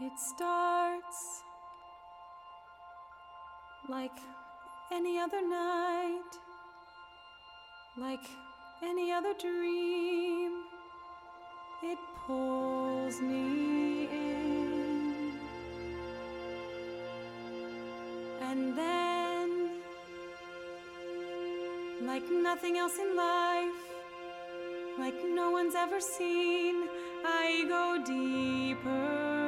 It starts like any other night, like any other dream. It pulls me in. And then, like nothing else in life, like no one's ever seen, I go deeper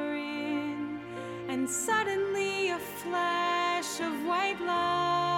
and suddenly a flash of white light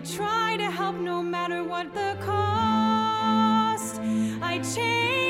I try to help no matter what the cost. I change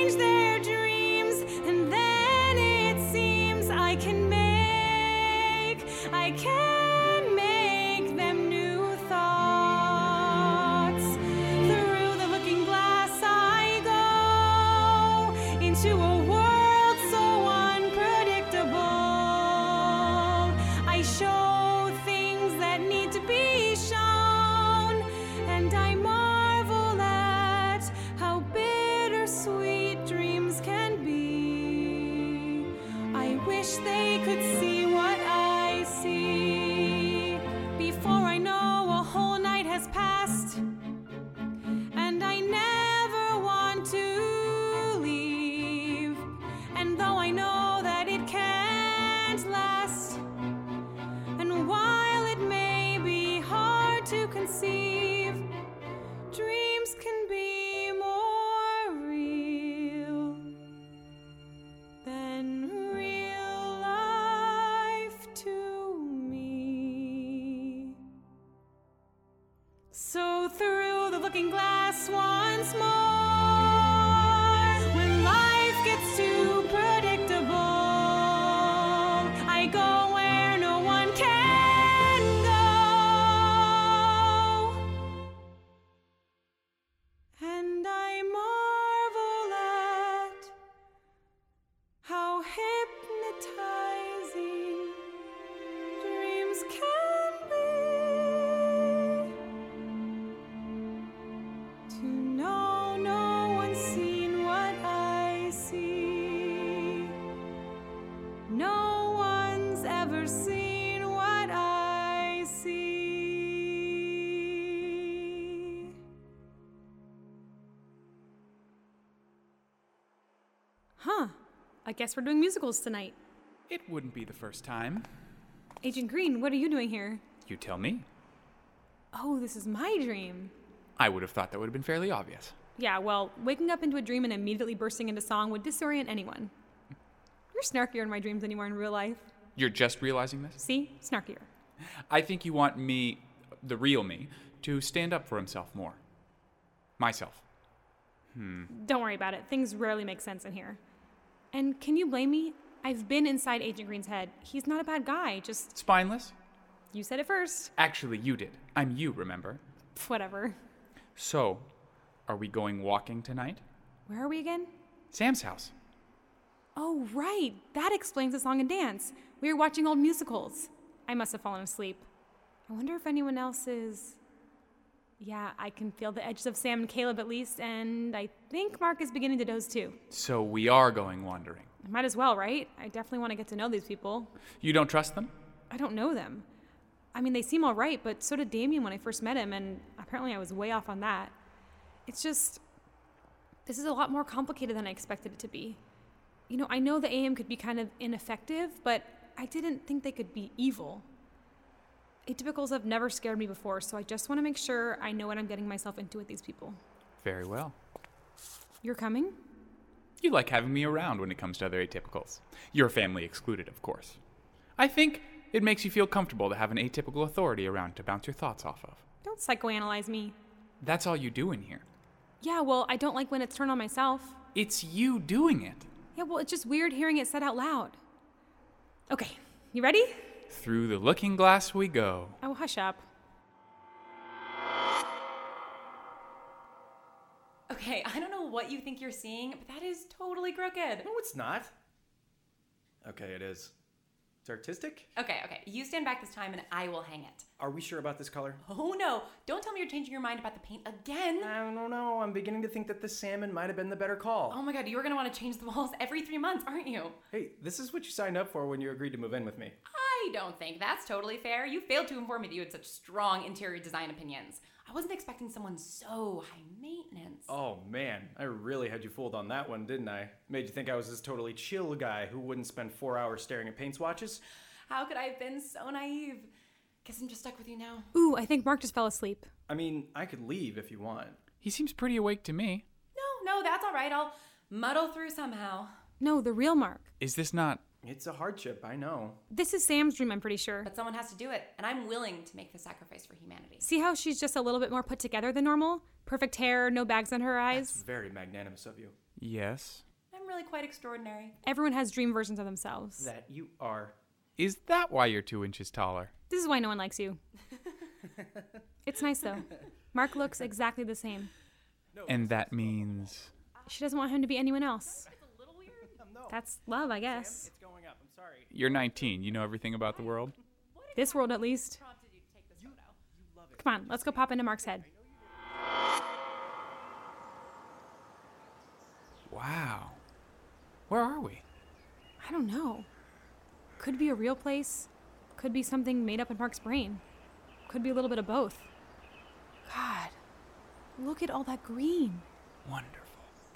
looking glass once more, Huh. I guess we're doing musicals tonight. It wouldn't be the first time. Agent Green, what are you doing here? You tell me. Oh, this is my dream. I would have thought that would have been fairly obvious. Yeah, well, waking up into a dream and immediately bursting into song would disorient anyone. You're snarkier in my dreams than you are in real life. You're just realizing this? See? Snarkier. I think you want me, the real me, to stand up for himself more. Myself. Hmm. Don't worry about it. Things rarely make sense in here. And can you blame me? I've been inside Agent Green's head. He's not a bad guy, just Spineless? you said it first. Actually, you did. I'm you, remember? Pff, Whatever. So, are we going walking tonight? Where are we again? Sam's house. Oh, right. That explains the song and dance. We were watching old musicals. I must have fallen asleep. I wonder if anyone else is. Yeah, I can feel the edges of Sam and Caleb at least, and I think Mark is beginning to doze too. So we are going wandering. I might as well, right? I definitely want to get to know these people. You don't trust them? I don't know them. I mean, they seem all right, but so did Damien when I first met him, and apparently I was way off on that. It's just. This is a lot more complicated than I expected it to be. You know, I know the AM could be kind of ineffective, but I didn't think they could be evil. Atypicals have never scared me before, so I just want to make sure I know what I'm getting myself into with these people. Very well. You're coming? You like having me around when it comes to other atypicals. Your family excluded, of course. I think it makes you feel comfortable to have an atypical authority around to bounce your thoughts off of. Don't psychoanalyze me. That's all you do in here. Yeah, well, I don't like when it's turned on myself. It's you doing it. Yeah, well, it's just weird hearing it said out loud. Okay, you ready? Through the looking glass we go. Oh, hush up. Okay, I don't know what you think you're seeing, but that is totally crooked. No, it's not. Okay, it is. It's artistic? Okay, okay, you stand back this time and I will hang it. Are we sure about this color? Oh no, don't tell me you're changing your mind about the paint again. I don't know. I'm beginning to think that the salmon might have been the better call. Oh my god, you're gonna wanna change the walls every three months, aren't you? Hey, this is what you signed up for when you agreed to move in with me. Ah, I don't think that's totally fair. You failed to inform me that you had such strong interior design opinions. I wasn't expecting someone so high maintenance. Oh man, I really had you fooled on that one, didn't I? Made you think I was this totally chill guy who wouldn't spend four hours staring at paint swatches? How could I have been so naive? Guess I'm just stuck with you now. Ooh, I think Mark just fell asleep. I mean, I could leave if you want. He seems pretty awake to me. No, no, that's all right. I'll muddle through somehow. No, the real Mark. Is this not. It's a hardship, I know. This is Sam's dream, I'm pretty sure. But someone has to do it, and I'm willing to make the sacrifice for humanity. See how she's just a little bit more put together than normal? Perfect hair, no bags on her It's eyes. very magnanimous of you. Yes? I'm really quite extraordinary. Everyone has dream versions of themselves. That you are. Is that why you're two inches taller? This is why no one likes you. it's nice though. Mark looks exactly the same. And that means. She doesn't want him to be anyone else. That's love, I guess. You're 19. You know everything about the world? This world, at least. Prompted you to take this photo. Come on, let's go pop into Mark's head. Wow. Where are we? I don't know. Could be a real place. Could be something made up in Mark's brain. Could be a little bit of both. God, look at all that green. Wonderful.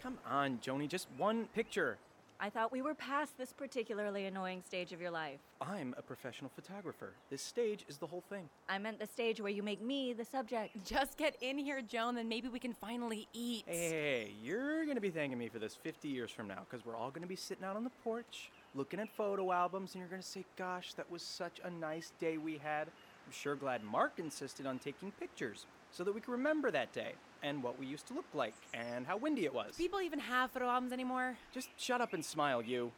Come on, Joni, just one picture. I thought we were past this particularly annoying stage of your life. I'm a professional photographer. This stage is the whole thing. I meant the stage where you make me the subject. Just get in here, Joan, then maybe we can finally eat. Hey, hey, hey, you're gonna be thanking me for this 50 years from now, because we're all gonna be sitting out on the porch, looking at photo albums, and you're gonna say, gosh, that was such a nice day we had. I'm sure glad Mark insisted on taking pictures, so that we can remember that day, and what we used to look like, and how windy it was. Do people even have photo albums anymore. Just shut up and smile, you.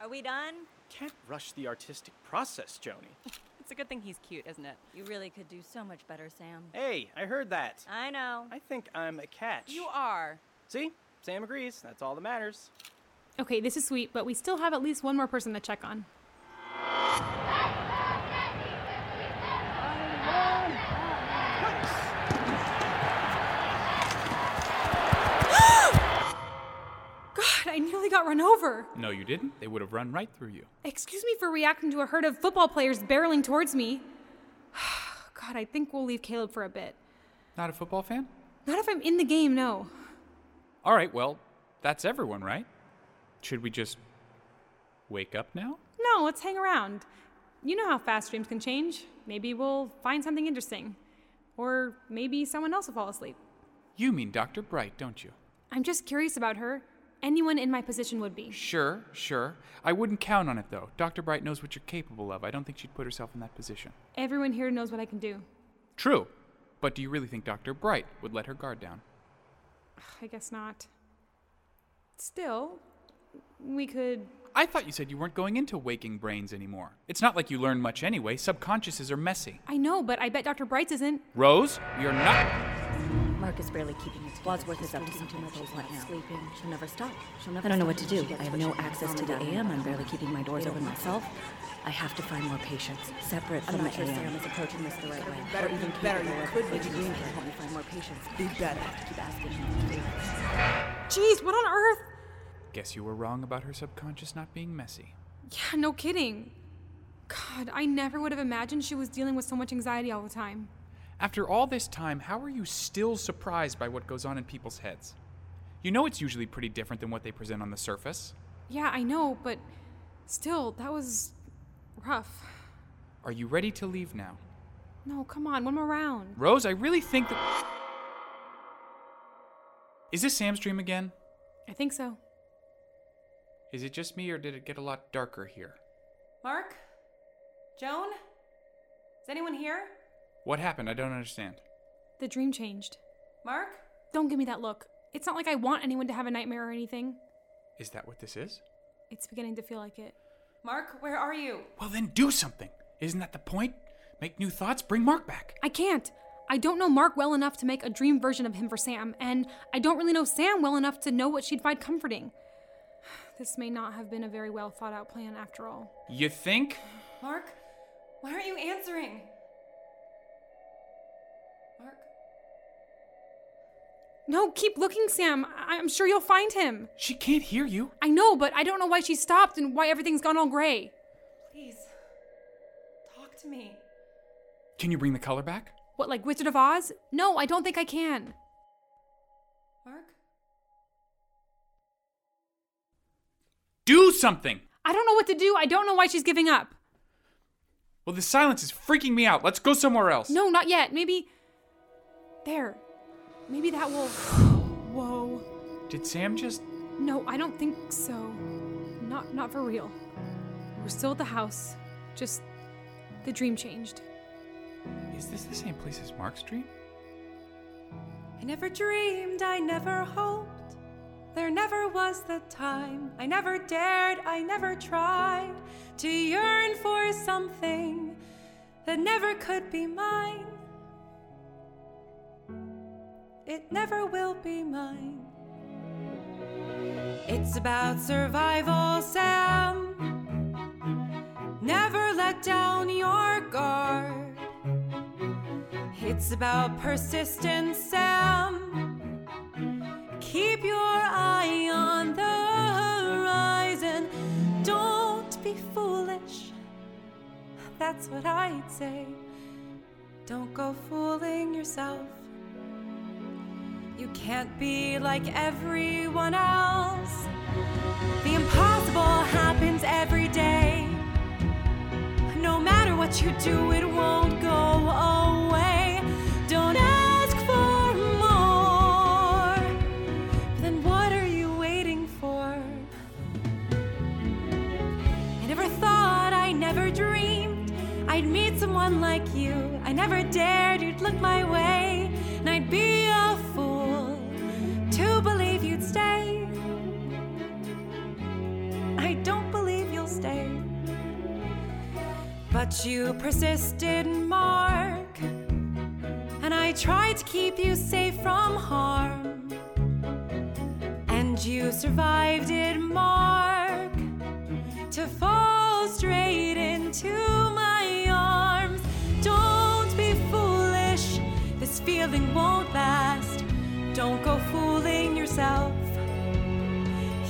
Are we done? Can't rush the artistic process, Joni. It's a good thing he's cute, isn't it? You really could do so much better, Sam. Hey, I heard that. I know. I think I'm a catch. You are. See? Sam agrees. That's all that matters. Okay, this is sweet, but we still have at least one more person to check on. Got run over. No, you didn't. They would have run right through you. Excuse me for reacting to a herd of football players barreling towards me. God, I think we'll leave Caleb for a bit. Not a football fan? Not if I'm in the game, no. All right, well, that's everyone, right? Should we just wake up now? No, let's hang around. You know how fast dreams can change. Maybe we'll find something interesting. Or maybe someone else will fall asleep. You mean Dr. Bright, don't you? I'm just curious about her. Anyone in my position would be. Sure, sure. I wouldn't count on it, though. Dr. Bright knows what you're capable of. I don't think she'd put herself in that position. Everyone here knows what I can do. True. But do you really think Dr. Bright would let her guard down? I guess not. Still, we could. I thought you said you weren't going into waking brains anymore. It's not like you learn much anyway. Subconsciouses are messy. I know, but I bet Dr. Brights isn't. Rose, you're not. Mark is barely keeping it together. Wadsworth is up to something too much those right now. Sleeping. She'll never stop. She'll never I don't know what to do. I have no access to the AM. I'm barely keeping my doors open myself. I have to find more patients, separate I'm from not the sure AM. Sam is approaching this the right way. better, or even better. You could Maybe be Green can help me find more patients. Be better. I have to keep asking him to do this. Jeez, what on earth? Guess you were wrong about her subconscious not being messy. Yeah, no kidding. God, I never would have imagined she was dealing with so much anxiety all the time. After all this time, how are you still surprised by what goes on in people's heads? You know it's usually pretty different than what they present on the surface. Yeah, I know, but still, that was rough. Are you ready to leave now? No, come on, one more round. Rose, I really think that. Is this Sam's dream again? I think so. Is it just me, or did it get a lot darker here? Mark? Joan? Is anyone here? What happened? I don't understand. The dream changed. Mark? Don't give me that look. It's not like I want anyone to have a nightmare or anything. Is that what this is? It's beginning to feel like it. Mark, where are you? Well, then do something. Isn't that the point? Make new thoughts, bring Mark back. I can't. I don't know Mark well enough to make a dream version of him for Sam, and I don't really know Sam well enough to know what she'd find comforting. This may not have been a very well thought out plan after all. You think? Mark? Why aren't you answering? No, keep looking, Sam. I- I'm sure you'll find him. She can't hear you. I know, but I don't know why she stopped and why everything's gone all gray. Please. Talk to me. Can you bring the color back? What, like Wizard of Oz? No, I don't think I can. Mark? Do something! I don't know what to do. I don't know why she's giving up. Well, the silence is freaking me out. Let's go somewhere else. No, not yet. Maybe. There. Maybe that will. Whoa. Did Sam just. No, I don't think so. Not not for real. We're still at the house. Just the dream changed. Is this the same place as Mark's dream? I never dreamed, I never hoped. There never was the time. I never dared, I never tried to yearn for something that never could be mine. It never will be mine. It's about survival, Sam. Never let down your guard. It's about persistence, Sam. Keep your eye on the horizon. Don't be foolish. That's what I'd say. Don't go fooling yourself. You can't be like everyone else. The impossible happens every day. No matter what you do, it won't go away. Don't ask for more. Then what are you waiting for? I never thought, I never dreamed I'd meet someone like you. I never dared you'd look my way, and I'd be But you persisted, Mark. And I tried to keep you safe from harm. And you survived it, Mark. To fall straight into my arms. Don't be foolish, this feeling won't last. Don't go fooling yourself.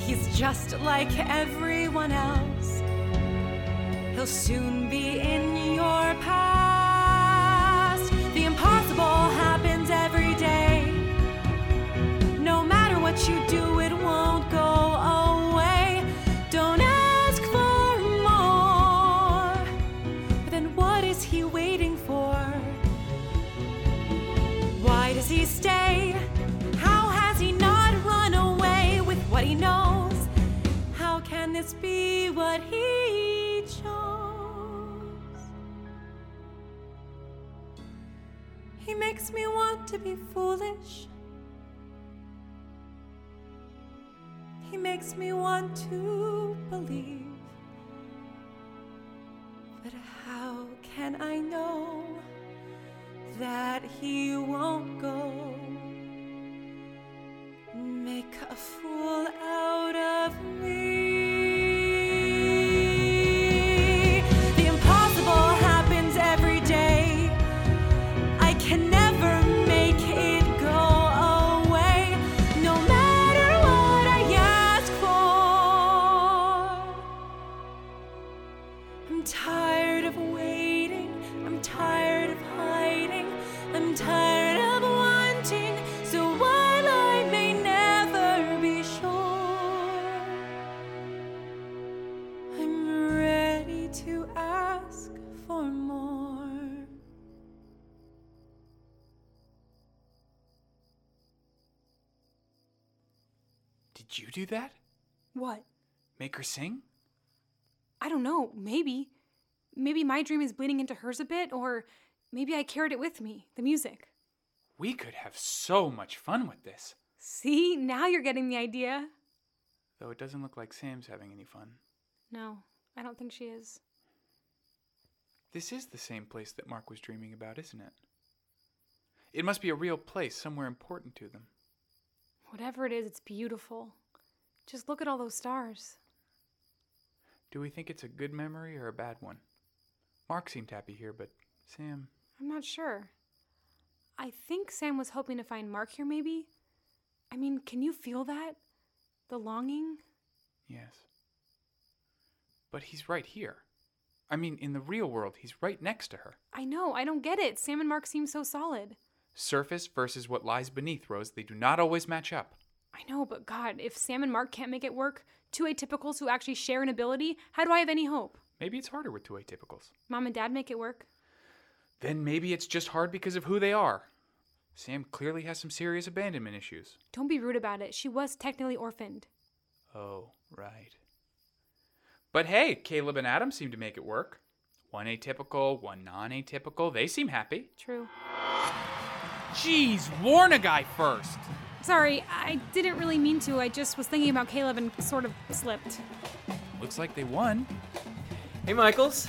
He's just like everyone else. He'll soon be in your past. The impossible happens every day. No matter what you do, it won't go away. Don't ask for more. But then what is he waiting for? Why does he stay? How has he not run away with what he knows? How can this be what he makes me want to be foolish. He makes me want to believe. But how can I know that he won't go? make a fool Did you do that? What? Make her sing? I don't know. Maybe. Maybe my dream is bleeding into hers a bit, or maybe I carried it with me the music. We could have so much fun with this. See, now you're getting the idea. Though it doesn't look like Sam's having any fun. No, I don't think she is. This is the same place that Mark was dreaming about, isn't it? It must be a real place, somewhere important to them. Whatever it is, it's beautiful. Just look at all those stars. Do we think it's a good memory or a bad one? Mark seemed happy here, but Sam. I'm not sure. I think Sam was hoping to find Mark here, maybe? I mean, can you feel that? The longing? Yes. But he's right here. I mean, in the real world, he's right next to her. I know, I don't get it. Sam and Mark seem so solid. Surface versus what lies beneath, Rose, they do not always match up. I know, but God, if Sam and Mark can't make it work, two atypicals who actually share an ability, how do I have any hope? Maybe it's harder with two atypicals. Mom and Dad make it work. Then maybe it's just hard because of who they are. Sam clearly has some serious abandonment issues. Don't be rude about it. She was technically orphaned. Oh, right. But hey, Caleb and Adam seem to make it work. One atypical, one non atypical. They seem happy. True. Jeez, warn a guy first. Sorry, I didn't really mean to. I just was thinking about Caleb and sort of slipped. Looks like they won. Hey, Michaels.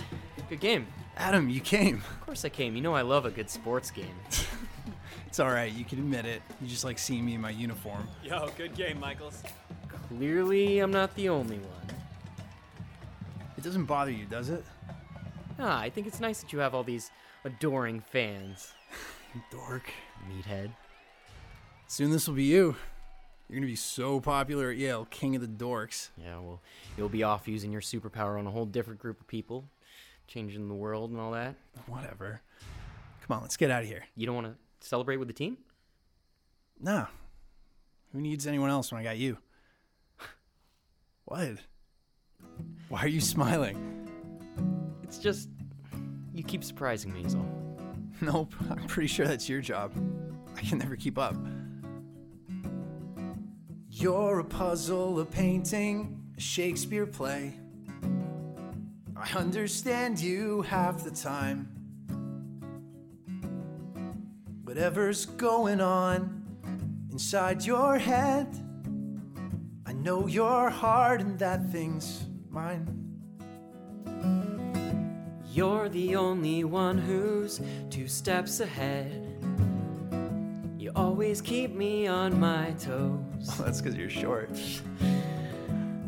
Good game. Adam, you came. Of course I came. You know I love a good sports game. It's all right. You can admit it. You just like seeing me in my uniform. Yo, good game, Michaels. Clearly, I'm not the only one. It doesn't bother you, does it? Ah, I think it's nice that you have all these adoring fans. Dork. Meathead. Soon this will be you. You're gonna be so popular at Yale, king of the dorks. Yeah, well, you'll be off using your superpower on a whole different group of people, changing the world and all that. Whatever. Come on, let's get out of here. You don't want to celebrate with the team? Nah. Who needs anyone else when I got you? what? Why are you smiling? It's just you keep surprising me, is all. Nope. I'm pretty sure that's your job. I can never keep up. You're a puzzle, a painting, a Shakespeare play. I understand you half the time. Whatever's going on inside your head, I know your heart and that thing's mine. You're the only one who's two steps ahead. You always keep me on my toes. that's because you're short.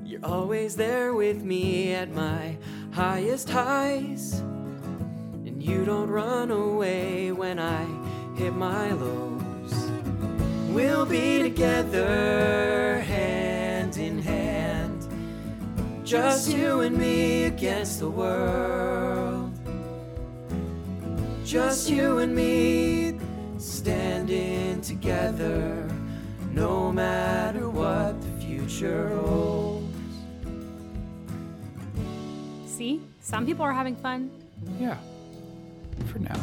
You're always there with me at my highest highs. And you don't run away when I hit my lows. We'll be together, hand in hand. Just you and me against the world. Just you and me standing together, no matter what the future holds. See? Some people are having fun. Yeah. For now.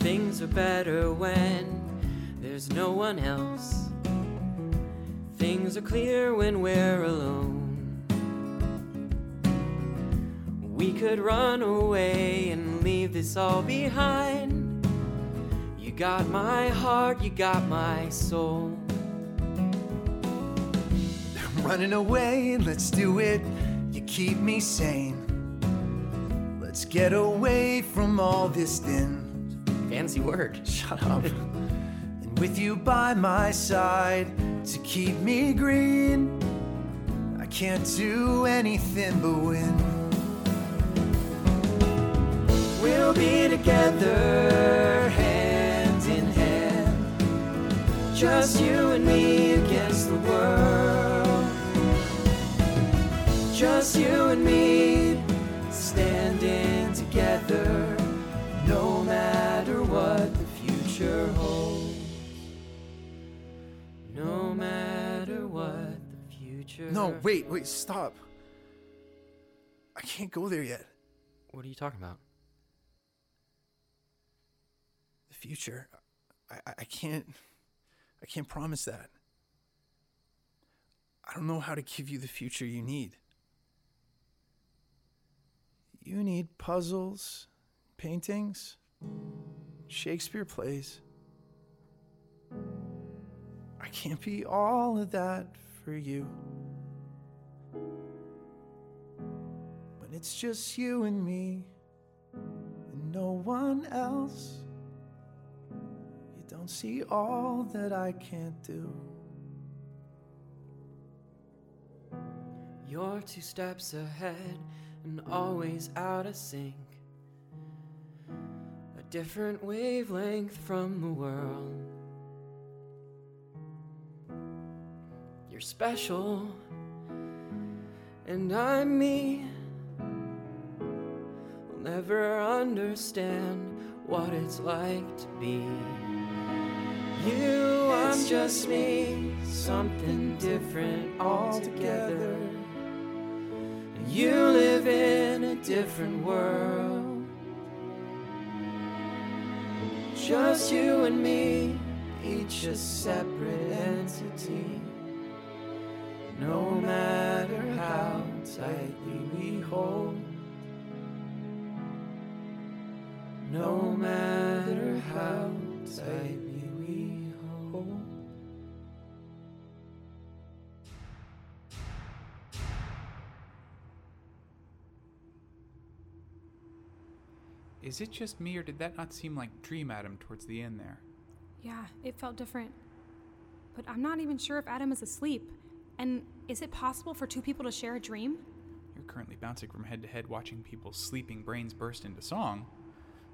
Things are better when there's no one else. Things are clear when we're alone. We could run away and leave this all behind. You got my heart, you got my soul. running away, let's do it. You keep me sane. Let's get away from all this din. Fancy word. Shut up. and with you by my side, to keep me green. I can't do anything but win. We'll be together, Just you and me against the world. Just you and me standing together, no matter what the future holds. No matter what the future. No, wait, wait, stop. I can't go there yet. What are you talking about? The future. I, I, I can't. I can't promise that. I don't know how to give you the future you need. You need puzzles, paintings, Shakespeare plays. I can't be all of that for you. When it's just you and me and no one else, see all that I can't do. You're two steps ahead and always out of sync. A different wavelength from the world. You're special, and I'm me. I'll never understand what it's like to be. You, I'm just me, something different altogether. You live in a different world. Just you and me, each a separate entity. No matter how tightly we hold. No matter how tightly Is it just me, or did that not seem like Dream Adam towards the end there? Yeah, it felt different. But I'm not even sure if Adam is asleep. And is it possible for two people to share a dream? You're currently bouncing from head to head watching people's sleeping brains burst into song.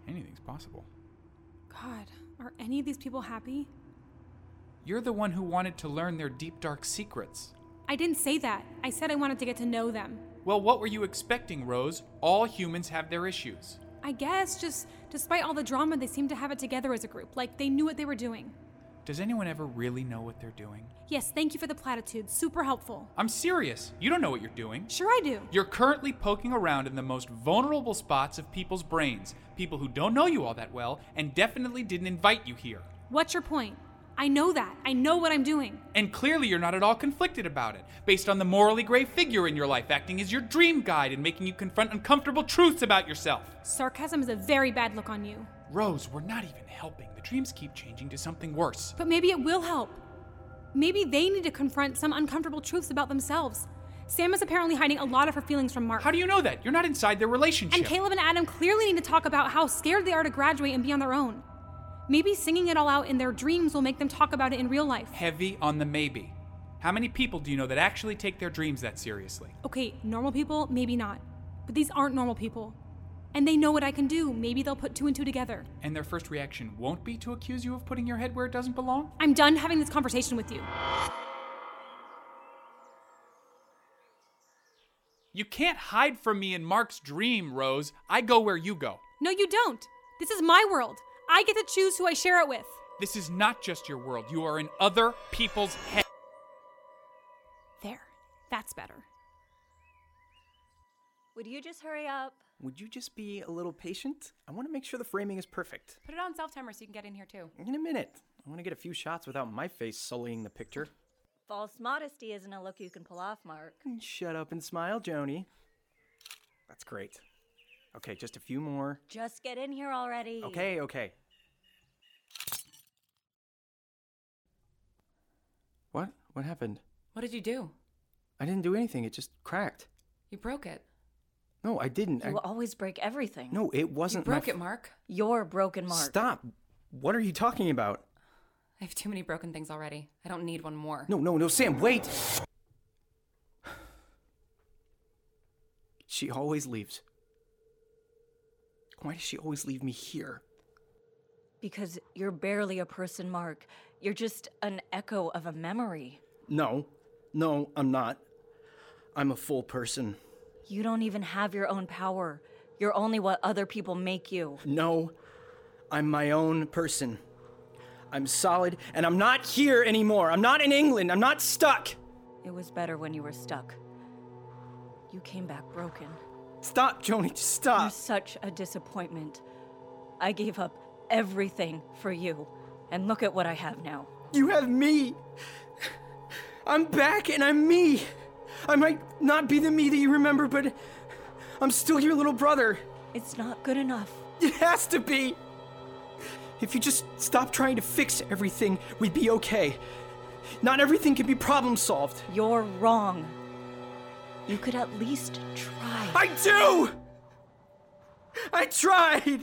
Anything's possible. God, are any of these people happy? You're the one who wanted to learn their deep, dark secrets. I didn't say that. I said I wanted to get to know them. Well, what were you expecting, Rose? All humans have their issues. I guess, just despite all the drama, they seemed to have it together as a group, like they knew what they were doing. Does anyone ever really know what they're doing? Yes, thank you for the platitude. Super helpful. I'm serious. You don't know what you're doing. Sure, I do. You're currently poking around in the most vulnerable spots of people's brains, people who don't know you all that well and definitely didn't invite you here. What's your point? I know that. I know what I'm doing. And clearly you're not at all conflicted about it, based on the morally gray figure in your life acting as your dream guide and making you confront uncomfortable truths about yourself. Sarcasm is a very bad look on you. Rose, we're not even helping. The dreams keep changing to something worse. But maybe it will help. Maybe they need to confront some uncomfortable truths about themselves. Sam is apparently hiding a lot of her feelings from Mark. How do you know that? You're not inside their relationship. And Caleb and Adam clearly need to talk about how scared they are to graduate and be on their own. Maybe singing it all out in their dreams will make them talk about it in real life. Heavy on the maybe. How many people do you know that actually take their dreams that seriously? Okay, normal people, maybe not. But these aren't normal people. And they know what I can do. Maybe they'll put two and two together. And their first reaction won't be to accuse you of putting your head where it doesn't belong? I'm done having this conversation with you. You can't hide from me in Mark's dream, Rose. I go where you go. No, you don't. This is my world. I get to choose who I share it with. This is not just your world. You are in other people's heads. There. That's better. Would you just hurry up? Would you just be a little patient? I want to make sure the framing is perfect. Put it on self timer so you can get in here too. In a minute. I want to get a few shots without my face sullying the picture. False modesty isn't a look you can pull off, Mark. Mm, shut up and smile, Joni. That's great. Okay, just a few more. Just get in here already. Okay, okay. What? What happened? What did you do? I didn't do anything. It just cracked. You broke it. No, I didn't. I, You always break everything. no, it wasn't. my broke f- it, Mark. You're broken, Mark. Stop. What are you talking about? I have too many broken things already. I don't need one more. No, no, no, Sam, wait! She always leaves. Why does she always leave me here? Because you're barely a person, Mark. You're just an echo of a memory. No, no, I'm not. I'm a full person. You don't even have your own power. You're only what other people make you. No, I'm my own person. I'm solid, and I'm not here anymore. I'm not in England. I'm not stuck. It was better when you were stuck. You came back broken. Stop, Joni, just stop. You're such a disappointment. I gave up everything for you, and look at what I have now. You have me. I'm back, and I'm me. I might not be the me that you remember, but I'm still your little brother. It's not good enough. It has to be. If you just stop trying to fix everything, we'd be okay. Not everything can be problem solved. You're wrong. You could at least try. I do! I tried!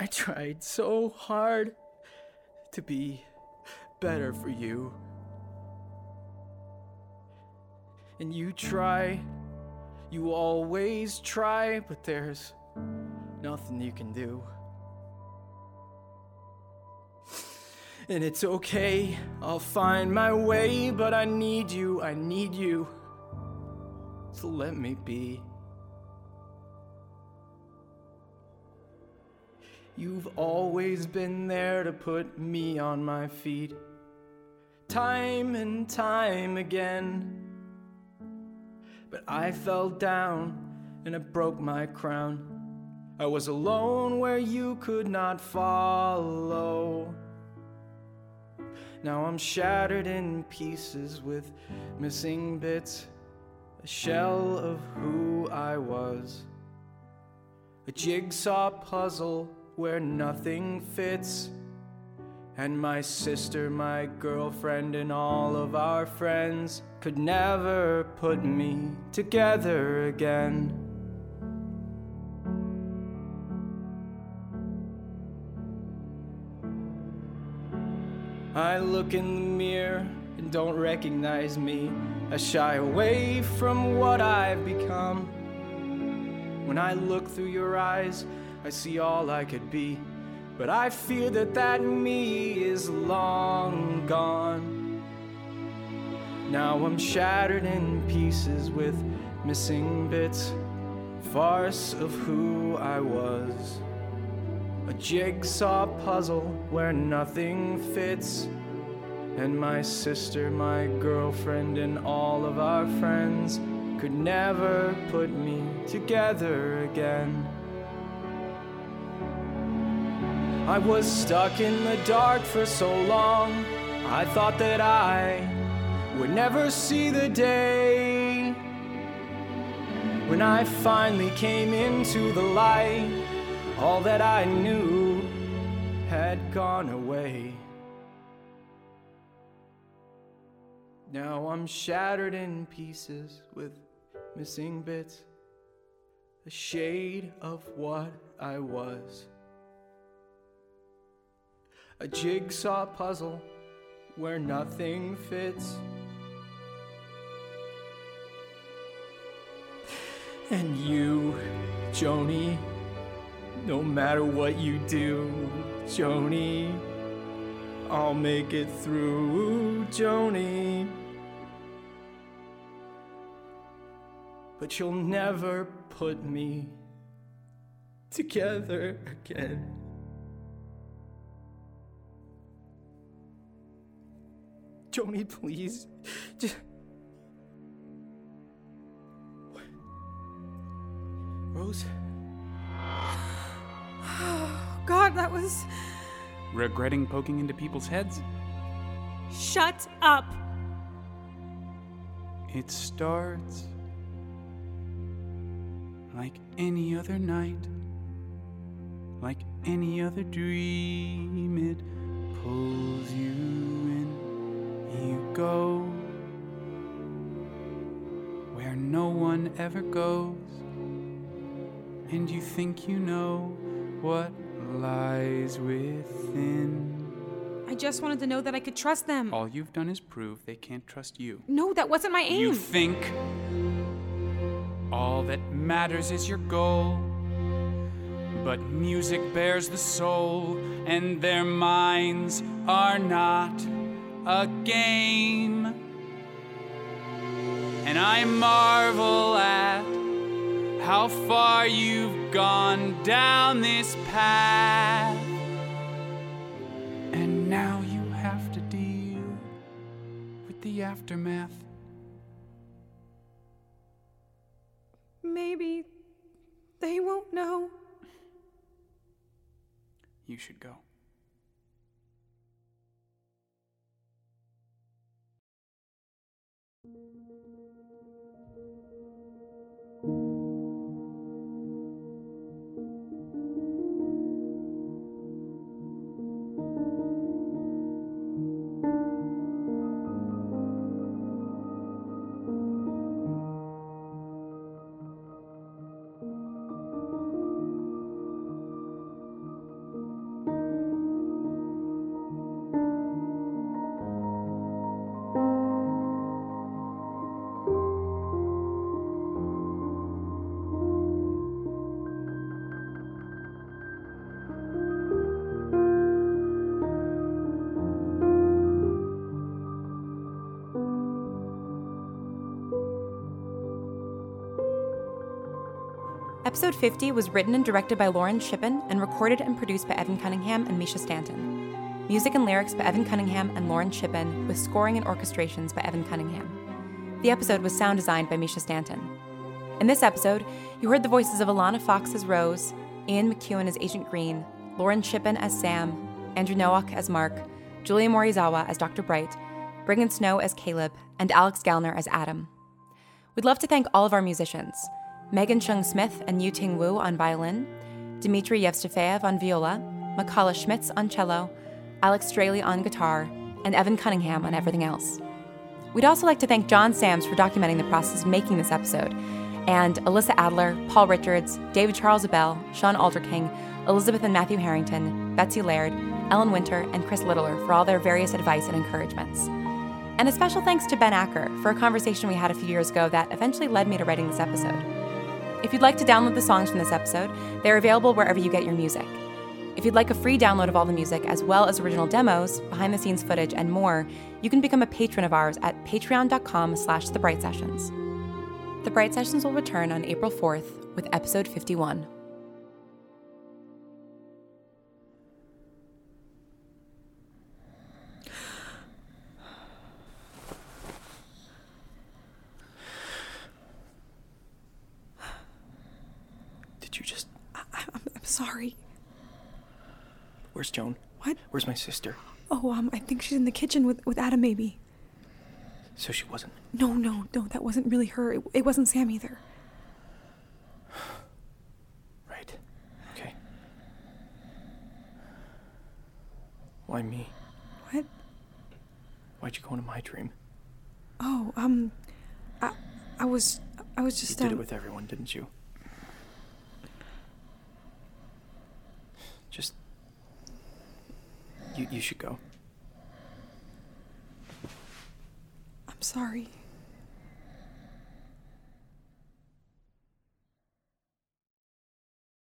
I tried so hard to be better for you. And you try, you always try, but there's nothing you can do. And it's okay, I'll find my way, but I need you, I need you. So let me be. You've always been there to put me on my feet, time and time again. But I fell down and it broke my crown. I was alone where you could not follow. Now I'm shattered in pieces with missing bits, a shell of who I was. A jigsaw puzzle where nothing fits. And my sister, my girlfriend, and all of our friends could never put me together again. I look in the mirror and don't recognize me. I shy away from what I've become. When I look through your eyes, I see all I could be. But I fear that that me is long gone. Now I'm shattered in pieces with missing bits, farce of who I was. A jigsaw puzzle where nothing fits. And my sister, my girlfriend, and all of our friends could never put me together again. I was stuck in the dark for so long, I thought that I would never see the day. When I finally came into the light, all that I knew had gone away. Now I'm shattered in pieces with missing bits, a shade of what I was. A jigsaw puzzle where nothing fits. And you, Joni, no matter what you do, Joni, I'll make it through, Joni. But you'll never put me together again. Joni, please. Just. Rose? God, that was. Regretting poking into people's heads? Shut up! It starts like any other night, like any other dream. It pulls you in, you go where no one ever goes, and you think you know what lies within. I just wanted to know that I could trust them. All you've done is prove they can't trust you. No, that wasn't my aim. You think all that matters is your goal. But music bears the soul, and their minds are not a game. And I marvel at how far you've gone down this path. And now you have to deal with the aftermath. Maybe they won't know. You should go. Episode 50 was written and directed by Lauren Shippen and recorded and produced by Evan Cunningham and Mischa Stanton. Music and lyrics by Evan Cunningham and Lauren Shippen, with scoring and orchestrations by Evan Cunningham. The episode was sound designed by Mischa Stanton. In this episode, you heard the voices of Alana Fox as Rose, Ian McEwen as Agent Green, Lauren Shippen as Sam, Andrew Nowak as Mark, Julia Morizawa as Dr. Bright, Briggon Snow as Caleb, and Alex Gallner as Adam. We'd love to thank all of our musicians Megan Chung Smith and Yu Ting Wu on violin, Dmitry Yevstafeev on viola, Makala Schmitz on cello, Alex Straley on guitar, and Evan Cunningham on everything else. We'd also like to thank John Sams for documenting the process of making this episode, and Alyssa Adler, Paul Richards, David Charles Abell, Sean Alderking, Elizabeth and Matthew Harrington, Betsy Laird, Ellen Winter, and Chris Littler for all their various advice and encouragements. And a special thanks to Ben Acker for a conversation we had a few years ago that eventually led me to writing this episode. If you'd like to download the songs from this episode, they're available wherever you get your music. If you'd like a free download of all the music, as well as original demos, behind the scenes footage, and more, you can become a patron of ours at patreon.com slash the Bright Sessions. The Bright Sessions will return on April 4th with episode 51. She's in the kitchen with, with Adam, maybe. So she wasn't. No, no, no, that wasn't really her. It, it wasn't Sam either. Right. Okay. Why me? What? Why'd you go into my dream? Oh, um, I, I was, I was just. You did um, it with everyone, didn't you? Just. You, you should go. I'm sorry.